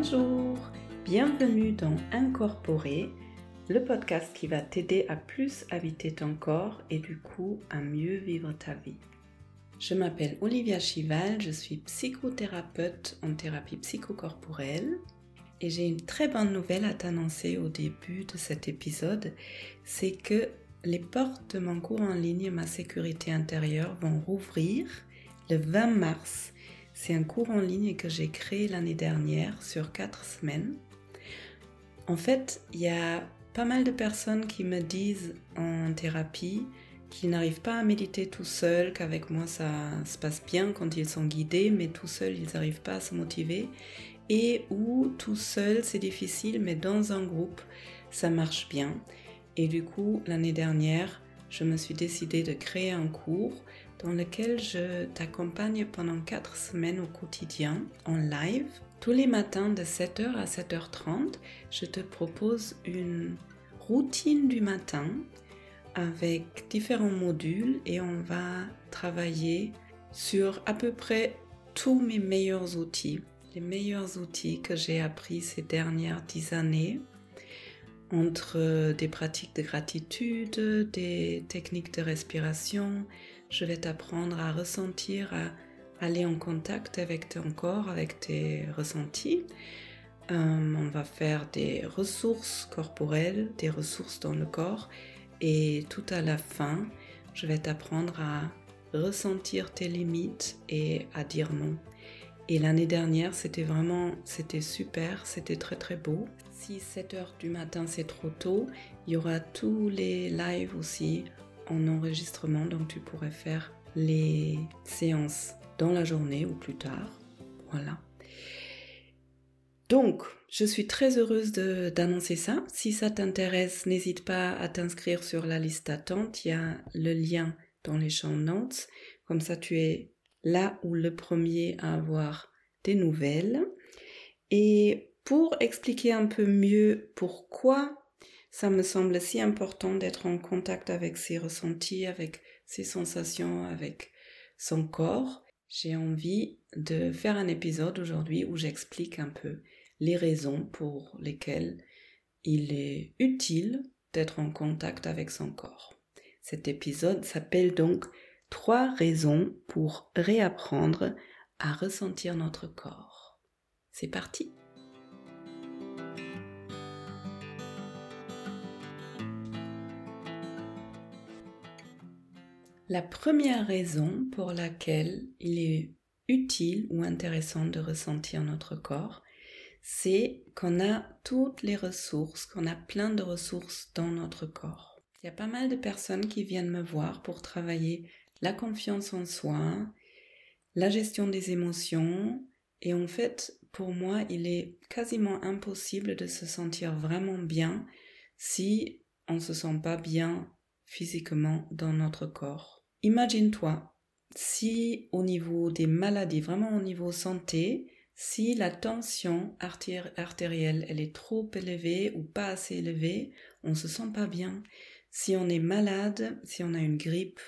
Bonjour, bienvenue dans Incorporer, le podcast qui va t'aider à plus habiter ton corps et du coup à mieux vivre ta vie. Je m'appelle Olivia Chival, je suis psychothérapeute en thérapie psychocorporelle et j'ai une très bonne nouvelle à t'annoncer au début de cet épisode, c'est que les portes de mon cours en ligne Ma sécurité intérieure vont rouvrir le 20 mars. C'est un cours en ligne que j'ai créé l'année dernière sur quatre semaines. En fait, il y a pas mal de personnes qui me disent en thérapie qu'ils n'arrivent pas à méditer tout seuls, qu'avec moi ça se passe bien quand ils sont guidés, mais tout seuls ils n'arrivent pas à se motiver, et où tout seul c'est difficile, mais dans un groupe ça marche bien. Et du coup, l'année dernière, je me suis décidée de créer un cours dans lequel je t'accompagne pendant 4 semaines au quotidien en live. Tous les matins de 7h à 7h30, je te propose une routine du matin avec différents modules et on va travailler sur à peu près tous mes meilleurs outils, les meilleurs outils que j'ai appris ces dernières 10 années entre des pratiques de gratitude, des techniques de respiration. Je vais t'apprendre à ressentir, à aller en contact avec ton corps, avec tes ressentis. Euh, on va faire des ressources corporelles, des ressources dans le corps. Et tout à la fin, je vais t'apprendre à ressentir tes limites et à dire non. Et l'année dernière, c'était vraiment, c'était super, c'était très très beau. Si 7 heures du matin c'est trop tôt, il y aura tous les lives aussi en enregistrement, donc tu pourrais faire les séances dans la journée ou plus tard. Voilà. Donc, je suis très heureuse d'annoncer ça. Si ça t'intéresse, n'hésite pas à t'inscrire sur la liste d'attente. Il y a le lien dans les champs notes. Comme ça, tu es là où le premier à avoir des nouvelles. Et pour expliquer un peu mieux pourquoi ça me semble si important d'être en contact avec ses ressentis, avec ses sensations, avec son corps, j'ai envie de faire un épisode aujourd'hui où j'explique un peu les raisons pour lesquelles il est utile d'être en contact avec son corps. Cet épisode s'appelle donc Trois raisons pour réapprendre à ressentir notre corps. C'est parti La première raison pour laquelle il est utile ou intéressant de ressentir notre corps, c'est qu'on a toutes les ressources, qu'on a plein de ressources dans notre corps. Il y a pas mal de personnes qui viennent me voir pour travailler la confiance en soi, la gestion des émotions, et en fait, pour moi, il est quasiment impossible de se sentir vraiment bien si on ne se sent pas bien physiquement dans notre corps. Imagine-toi, si au niveau des maladies, vraiment au niveau santé, si la tension artérielle elle est trop élevée ou pas assez élevée, on se sent pas bien. Si on est malade, si on a une grippe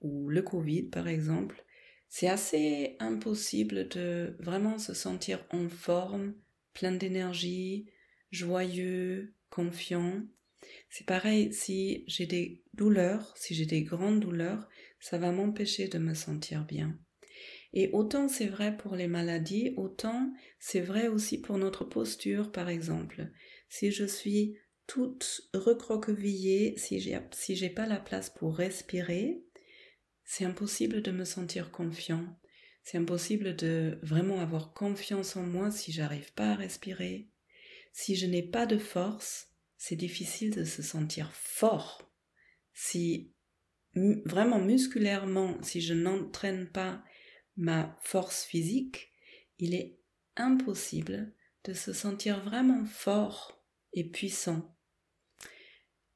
ou le Covid par exemple, c'est assez impossible de vraiment se sentir en forme, plein d'énergie, joyeux, confiant. C'est pareil, si j'ai des douleurs, si j'ai des grandes douleurs, ça va m'empêcher de me sentir bien. Et autant c'est vrai pour les maladies, autant c'est vrai aussi pour notre posture, par exemple. Si je suis toute recroquevillée, si j'ai si j'ai pas la place pour respirer, c'est impossible de me sentir confiant. C'est impossible de vraiment avoir confiance en moi si j'arrive pas à respirer. Si je n'ai pas de force, c'est difficile de se sentir fort. Si vraiment musculairement, si je n'entraîne pas ma force physique, il est impossible de se sentir vraiment fort et puissant.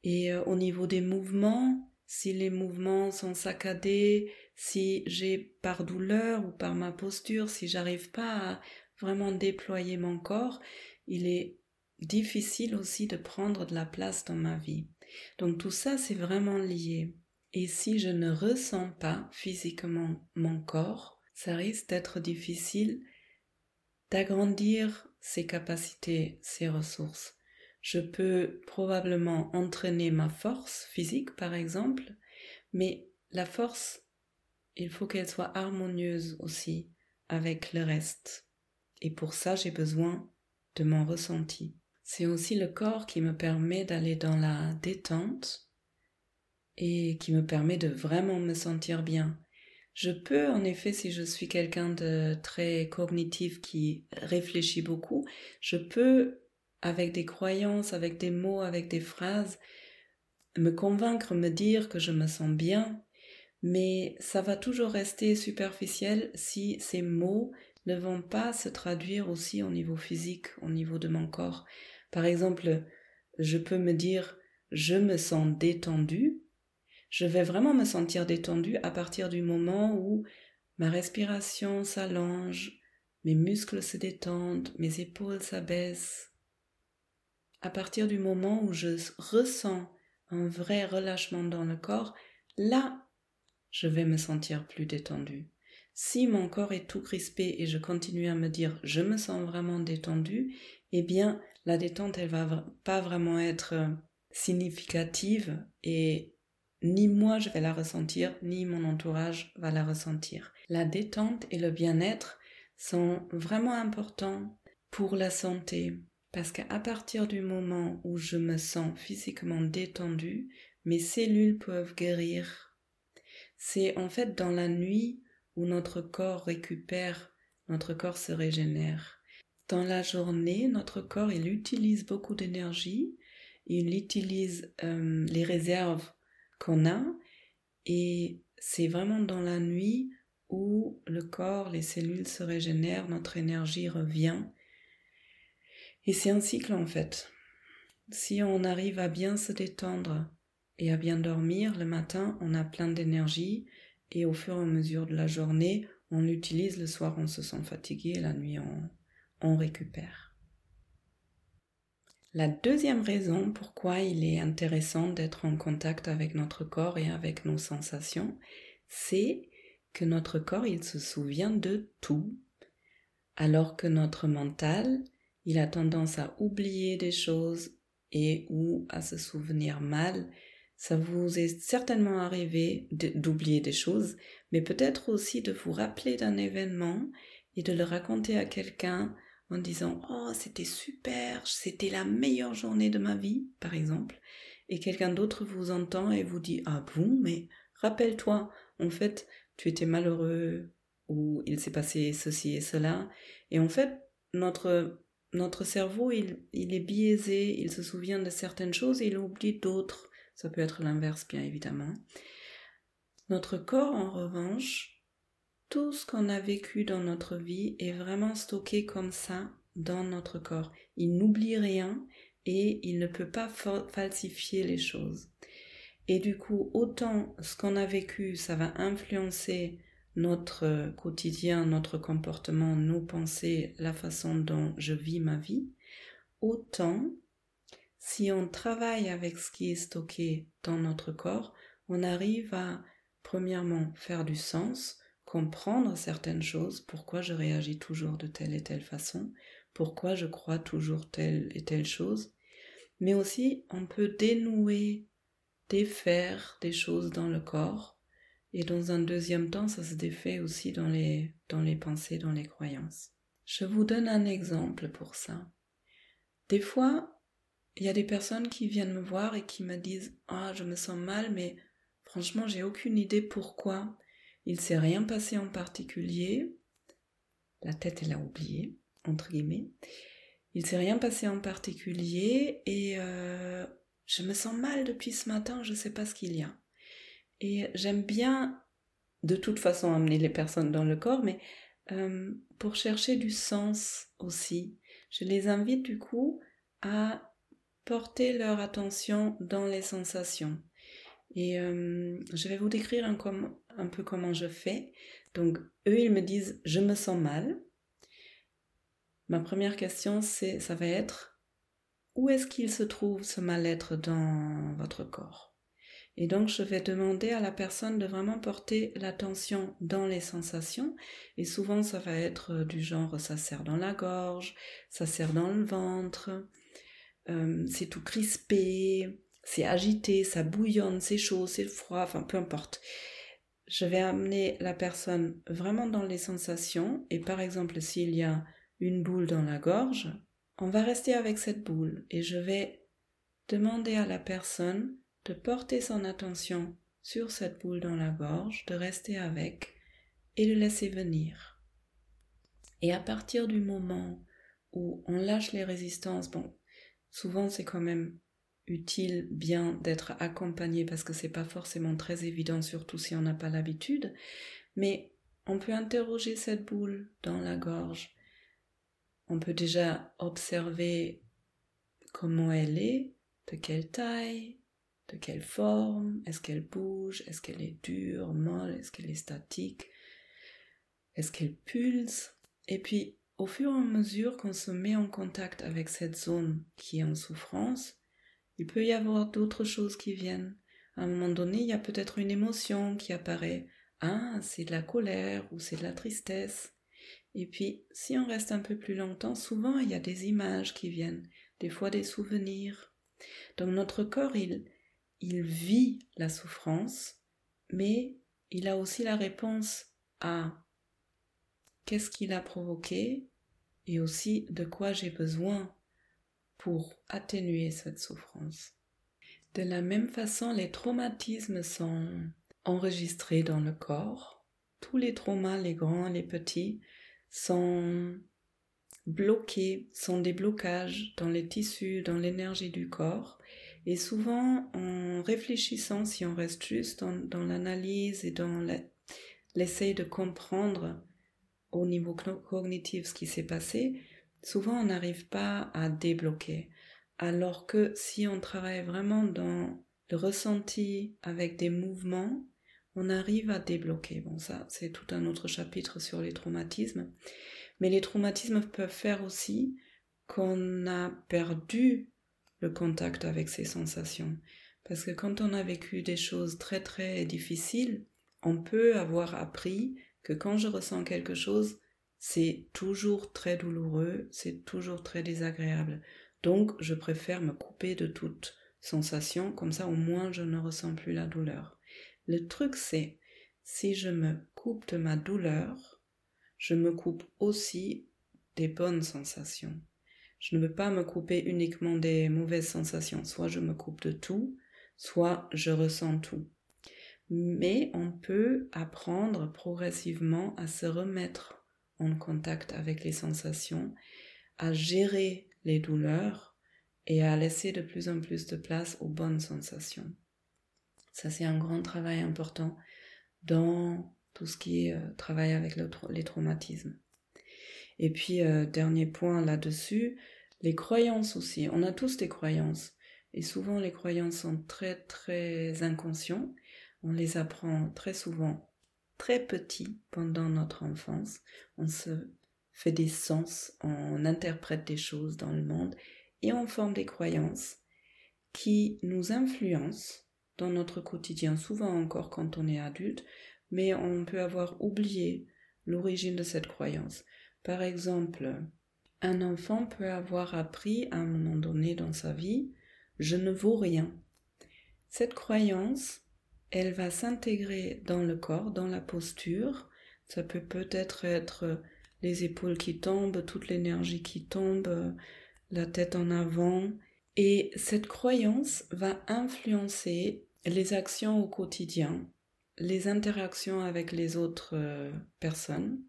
Et euh, au niveau des mouvements, si les mouvements sont saccadés, si j'ai par douleur ou par ma posture, si j'arrive pas à vraiment déployer mon corps, il est difficile aussi de prendre de la place dans ma vie. Donc tout ça, c'est vraiment lié. Et si je ne ressens pas physiquement mon corps, ça risque d'être difficile d'agrandir ses capacités, ses ressources. Je peux probablement entraîner ma force physique, par exemple, mais la force, il faut qu'elle soit harmonieuse aussi avec le reste. Et pour ça, j'ai besoin de mon ressenti. C'est aussi le corps qui me permet d'aller dans la détente et qui me permet de vraiment me sentir bien. Je peux, en effet, si je suis quelqu'un de très cognitif qui réfléchit beaucoup, je peux, avec des croyances, avec des mots, avec des phrases, me convaincre, me dire que je me sens bien, mais ça va toujours rester superficiel si ces mots ne vont pas se traduire aussi au niveau physique, au niveau de mon corps. Par exemple, je peux me dire je me sens détendu, je vais vraiment me sentir détendu à partir du moment où ma respiration s'allonge, mes muscles se détendent, mes épaules s'abaissent. À partir du moment où je ressens un vrai relâchement dans le corps, là, je vais me sentir plus détendu. Si mon corps est tout crispé et je continue à me dire je me sens vraiment détendu, eh bien la détente elle va pas vraiment être significative et ni moi je vais la ressentir, ni mon entourage va la ressentir. La détente et le bien-être sont vraiment importants pour la santé, parce qu'à partir du moment où je me sens physiquement détendu, mes cellules peuvent guérir. C'est en fait dans la nuit où notre corps récupère, notre corps se régénère. Dans la journée, notre corps, il utilise beaucoup d'énergie, il utilise euh, les réserves qu'on a et c'est vraiment dans la nuit où le corps, les cellules se régénèrent, notre énergie revient. Et c'est un cycle en fait. Si on arrive à bien se détendre et à bien dormir, le matin, on a plein d'énergie et au fur et à mesure de la journée, on l'utilise, le soir on se sent fatigué, la nuit on, on récupère. La deuxième raison pourquoi il est intéressant d'être en contact avec notre corps et avec nos sensations, c'est que notre corps, il se souvient de tout, alors que notre mental, il a tendance à oublier des choses et ou à se souvenir mal. Ça vous est certainement arrivé d'oublier des choses, mais peut-être aussi de vous rappeler d'un événement et de le raconter à quelqu'un en disant Oh, c'était super, c'était la meilleure journée de ma vie, par exemple, et quelqu'un d'autre vous entend et vous dit Ah bon, mais rappelle-toi, en fait, tu étais malheureux, ou il s'est passé ceci et cela, et en fait, notre, notre cerveau, il, il est biaisé, il se souvient de certaines choses et il oublie d'autres. Ça peut être l'inverse, bien évidemment. Notre corps, en revanche, tout ce qu'on a vécu dans notre vie est vraiment stocké comme ça dans notre corps. Il n'oublie rien et il ne peut pas falsifier les choses. Et du coup, autant ce qu'on a vécu, ça va influencer notre quotidien, notre comportement, nos pensées, la façon dont je vis ma vie, autant si on travaille avec ce qui est stocké dans notre corps, on arrive à, premièrement, faire du sens, comprendre certaines choses, pourquoi je réagis toujours de telle et telle façon, pourquoi je crois toujours telle et telle chose, mais aussi on peut dénouer, défaire des choses dans le corps, et dans un deuxième temps, ça se défait aussi dans les, dans les pensées, dans les croyances. Je vous donne un exemple pour ça. Des fois, il y a des personnes qui viennent me voir et qui me disent Ah, je me sens mal, mais franchement, j'ai aucune idée pourquoi. Il s'est rien passé en particulier. La tête, elle a oublié, entre guillemets. Il s'est rien passé en particulier et euh, je me sens mal depuis ce matin, je ne sais pas ce qu'il y a. Et j'aime bien de toute façon amener les personnes dans le corps, mais euh, pour chercher du sens aussi. Je les invite du coup à porter leur attention dans les sensations. Et euh, je vais vous décrire un, peu comment je fais. Donc, eux, ils me disent je me sens mal. Ma première question, ça va être où est-ce qu'il se trouve ce mal-être dans votre corps? Et donc, je vais demander à la personne de vraiment porter l'attention dans les sensations. Et souvent, ça va être euh, du genre, ça serre dans la gorge, ça serre dans le ventre, euh, c'est tout crispé, c'est agité, ça bouillonne, c'est chaud, c'est froid, enfin, peu importe. Je vais amener la personne vraiment dans les sensations. Et par exemple, s'il y a une boule dans la gorge, on va rester avec cette boule. Et je vais demander à la personne de porter son attention sur cette boule dans la gorge, de rester avec et de laisser venir. Et à partir du moment où on lâche les résistances, bon, souvent c'est quand même utile bien d'être accompagné parce que c'est pas forcément très évident, surtout si on n'a pas l'habitude, mais on peut interroger cette boule dans la gorge. On peut déjà observer comment elle est, de quelle taille, de quelle forme, est-ce qu'elle bouge, est-ce qu'elle est dure, molle, est-ce qu'elle est statique, est-ce qu'elle pulse. Et puis, au fur et à mesure qu'on se met en contact avec cette zone qui est en souffrance, il peut y avoir d'autres choses qui viennent. À un moment donné, il y a peut-être une émotion qui apparaît. Ah, c'est de la colère ou c'est de la tristesse. Et puis, si on reste un peu plus longtemps, souvent il y a des images qui viennent, des fois des souvenirs. Donc notre corps, il, il vit la souffrance, mais il a aussi la réponse à qu'est-ce qu'il a provoqué et aussi de quoi j'ai besoin pour atténuer cette souffrance. De la même façon, les traumatismes sont enregistrés dans le corps. Tous les traumas, les grands, les petits, sont bloqués, sont des blocages dans les tissus, dans l'énergie du corps. Et souvent, en réfléchissant, si on reste juste dans, l'analyse et dans l'essai de comprendre au niveau cognitif ce qui s'est passé, souvent on n'arrive pas à débloquer. Alors que si on travaille vraiment dans le ressenti avec des mouvements, on arrive à débloquer. Bon, ça, c'est tout un autre chapitre sur les traumatismes. Mais les traumatismes peuvent faire aussi qu'on a perdu le contact avec ses sensations. Parce que quand on a vécu des choses très très difficiles, on peut avoir appris que quand je ressens quelque chose, c'est toujours très douloureux, c'est toujours très désagréable. Donc je préfère me couper de toute sensation, comme ça au moins je ne ressens plus la douleur. Le truc c'est, si je me coupe de ma douleur, je me coupe aussi des bonnes sensations. Je ne veux pas me couper uniquement des mauvaises sensations. Soit je me coupe de tout, soit je ressens tout. Mais on peut apprendre progressivement à se remettre en contact avec les sensations, à gérer les douleurs et à laisser de plus en plus de place aux bonnes sensations. Ça, c'est un grand travail important dans tout ce qui est euh, travail avec les traumatismes. Et puis, euh, dernier point là-dessus, les croyances aussi. On a tous des croyances. Et souvent, les croyances sont très, très inconscientes. On les apprend très souvent très petits pendant notre enfance. On se fait des sens, on interprète des choses dans le monde et on forme des croyances qui nous influencent dans notre quotidien, souvent encore quand on est adulte, mais on peut avoir oublié l'origine de cette croyance. Par exemple, un enfant peut avoir appris à un moment donné dans sa vie je ne vaux rien. Cette croyance, elle va s'intégrer dans le corps, dans la posture. Ça peut peut-être être les épaules qui tombent, toute l'énergie qui tombe, la tête en avant. Et cette croyance va influencer les actions au quotidien, les interactions avec les autres euh, personnes.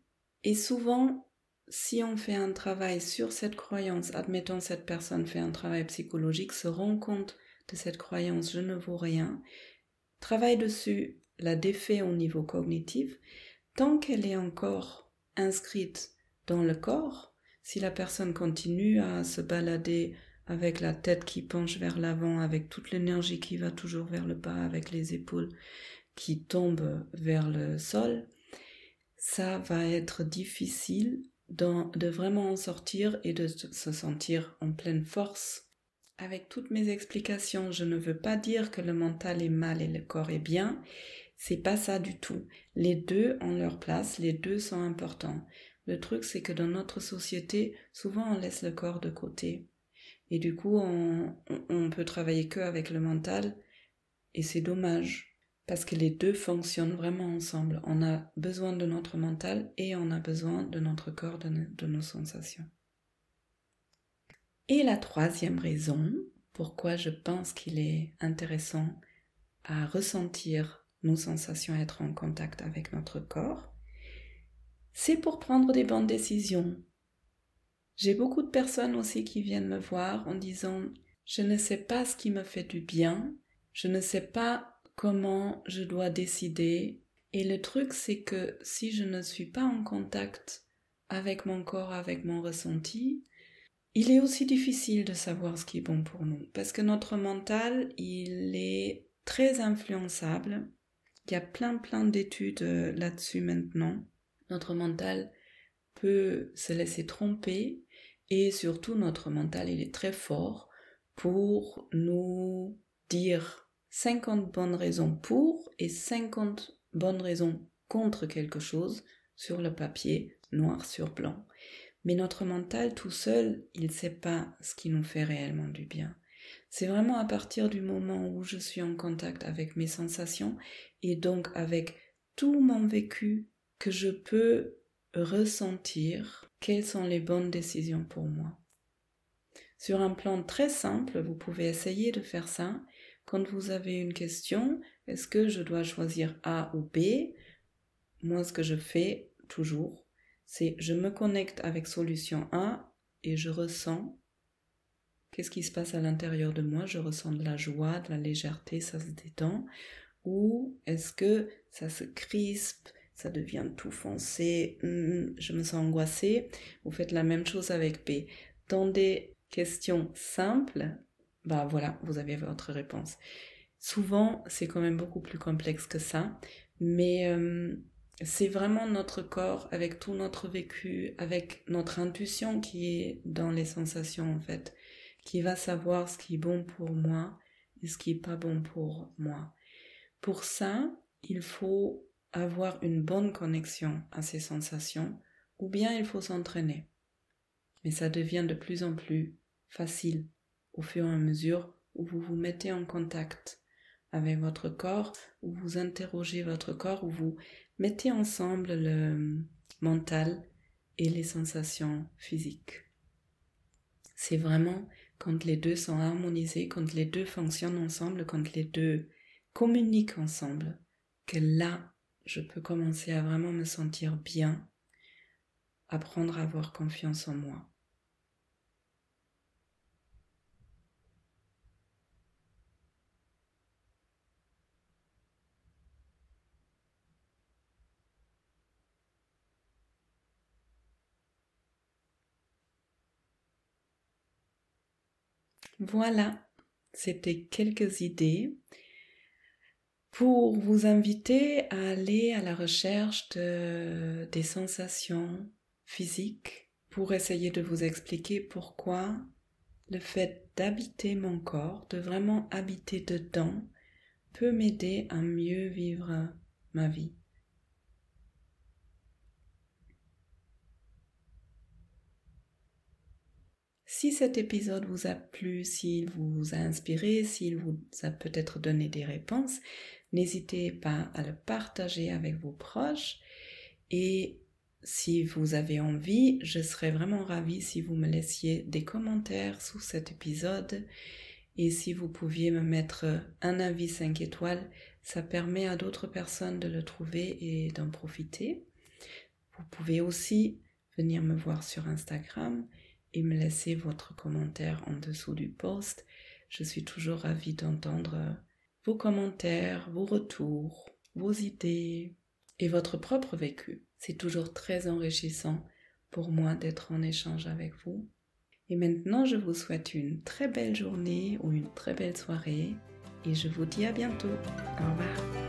Et souvent, si on fait un travail sur cette croyance, admettons cette personne fait un travail psychologique, se rend compte de cette croyance je ne vaux rien, travaille dessus, la défait au niveau cognitif, tant qu'elle est encore inscrite dans le corps, si la personne continue à se balader avec la tête qui penche vers l'avant, avec toute l'énergie qui va toujours vers le bas, avec les épaules qui tombent vers le sol, ça va être difficile de vraiment en sortir et de se sentir en pleine force avec toutes mes explications, je ne veux pas dire que le mental est mal et le corps est bien. C'est pas ça du tout. Les deux ont leur place, les deux sont importants. Le truc, c'est que dans notre société, souvent on laisse le corps de côté. Et du coup, on, on peut travailler que avec le mental. Et c'est dommage. Parce que les deux fonctionnent vraiment ensemble. On a besoin de notre mental et on a besoin de notre corps, de nos sensations. Et la troisième raison pourquoi je pense qu'il est intéressant à ressentir nos sensations, être en contact avec notre corps, c'est pour prendre des bonnes décisions. J'ai beaucoup de personnes aussi qui viennent me voir en disant je ne sais pas ce qui me fait du bien, je ne sais pas comment je dois décider. Et le truc, c'est que si je ne suis pas en contact avec mon corps, avec mon ressenti, il est aussi difficile de savoir ce qui est bon pour nous parce que notre mental, il est très influençable. Il y a plein plein d'études euh, là-dessus maintenant. Notre mental peut se laisser tromper et surtout notre mental, il est très fort pour nous dire 50 bonnes raisons pour et 50 bonnes raisons contre quelque chose sur le papier noir sur blanc. Mais notre mental tout seul, il ne sait pas ce qui nous fait réellement du bien. C'est vraiment à partir du moment où je suis en contact avec mes sensations et donc avec tout mon vécu que je peux ressentir quelles sont les bonnes décisions pour moi. Sur un plan très simple, vous pouvez essayer de faire ça. Quand vous avez une question, est-ce que je dois choisir A ou B? Moi, ce que je fais toujours, c'est je me connecte avec solution A et je ressens qu'est-ce qui se passe à l'intérieur de moi. Je ressens de la joie, de la légèreté, ça se détend. Ou est-ce que ça se crispe, ça devient tout foncé, hmm, je me sens angoissée. Vous faites la même chose avec B. Dans des questions simples, bah voilà, vous avez votre réponse. Souvent, c'est quand même beaucoup plus complexe que ça, mais euh, c'est vraiment notre corps avec tout notre vécu, avec notre intuition qui est dans les sensations en fait, qui va savoir ce qui est bon pour moi et ce qui est pas bon pour moi. Pour ça, il faut avoir une bonne connexion à ces sensations ou bien il faut s'entraîner. Mais ça devient de plus en plus facile au fur et à mesure où vous vous mettez en contact avec votre corps, où vous interrogez votre corps, où vous mettez ensemble le mental et les sensations physiques. C'est vraiment quand les deux sont harmonisés, quand les deux fonctionnent ensemble, quand les deux communiquent ensemble, que là, je peux commencer à vraiment me sentir bien, apprendre à avoir confiance en moi. Voilà, c'était quelques idées pour vous inviter à aller à la recherche de, des sensations physiques, pour essayer de vous expliquer pourquoi le fait d'habiter mon corps, de vraiment habiter dedans, peut m'aider à mieux vivre ma vie. Si cet épisode vous a plu, s'il vous a inspiré, s'il vous a peut-être donné des réponses, n'hésitez pas à le partager avec vos proches. Et si vous avez envie, je serais vraiment ravie si vous me laissiez des commentaires sous cet épisode. Et si vous pouviez me mettre un avis 5 étoiles, ça permet à d'autres personnes de le trouver et d'en profiter. Vous pouvez aussi venir me voir sur Instagram me laisser votre commentaire en dessous du post. Je suis toujours ravie d'entendre vos commentaires, vos retours, vos idées et votre propre vécu. C'est toujours très enrichissant pour moi d'être en échange avec vous. Et maintenant, je vous souhaite une très belle journée ou une très belle soirée et je vous dis à bientôt. Au revoir.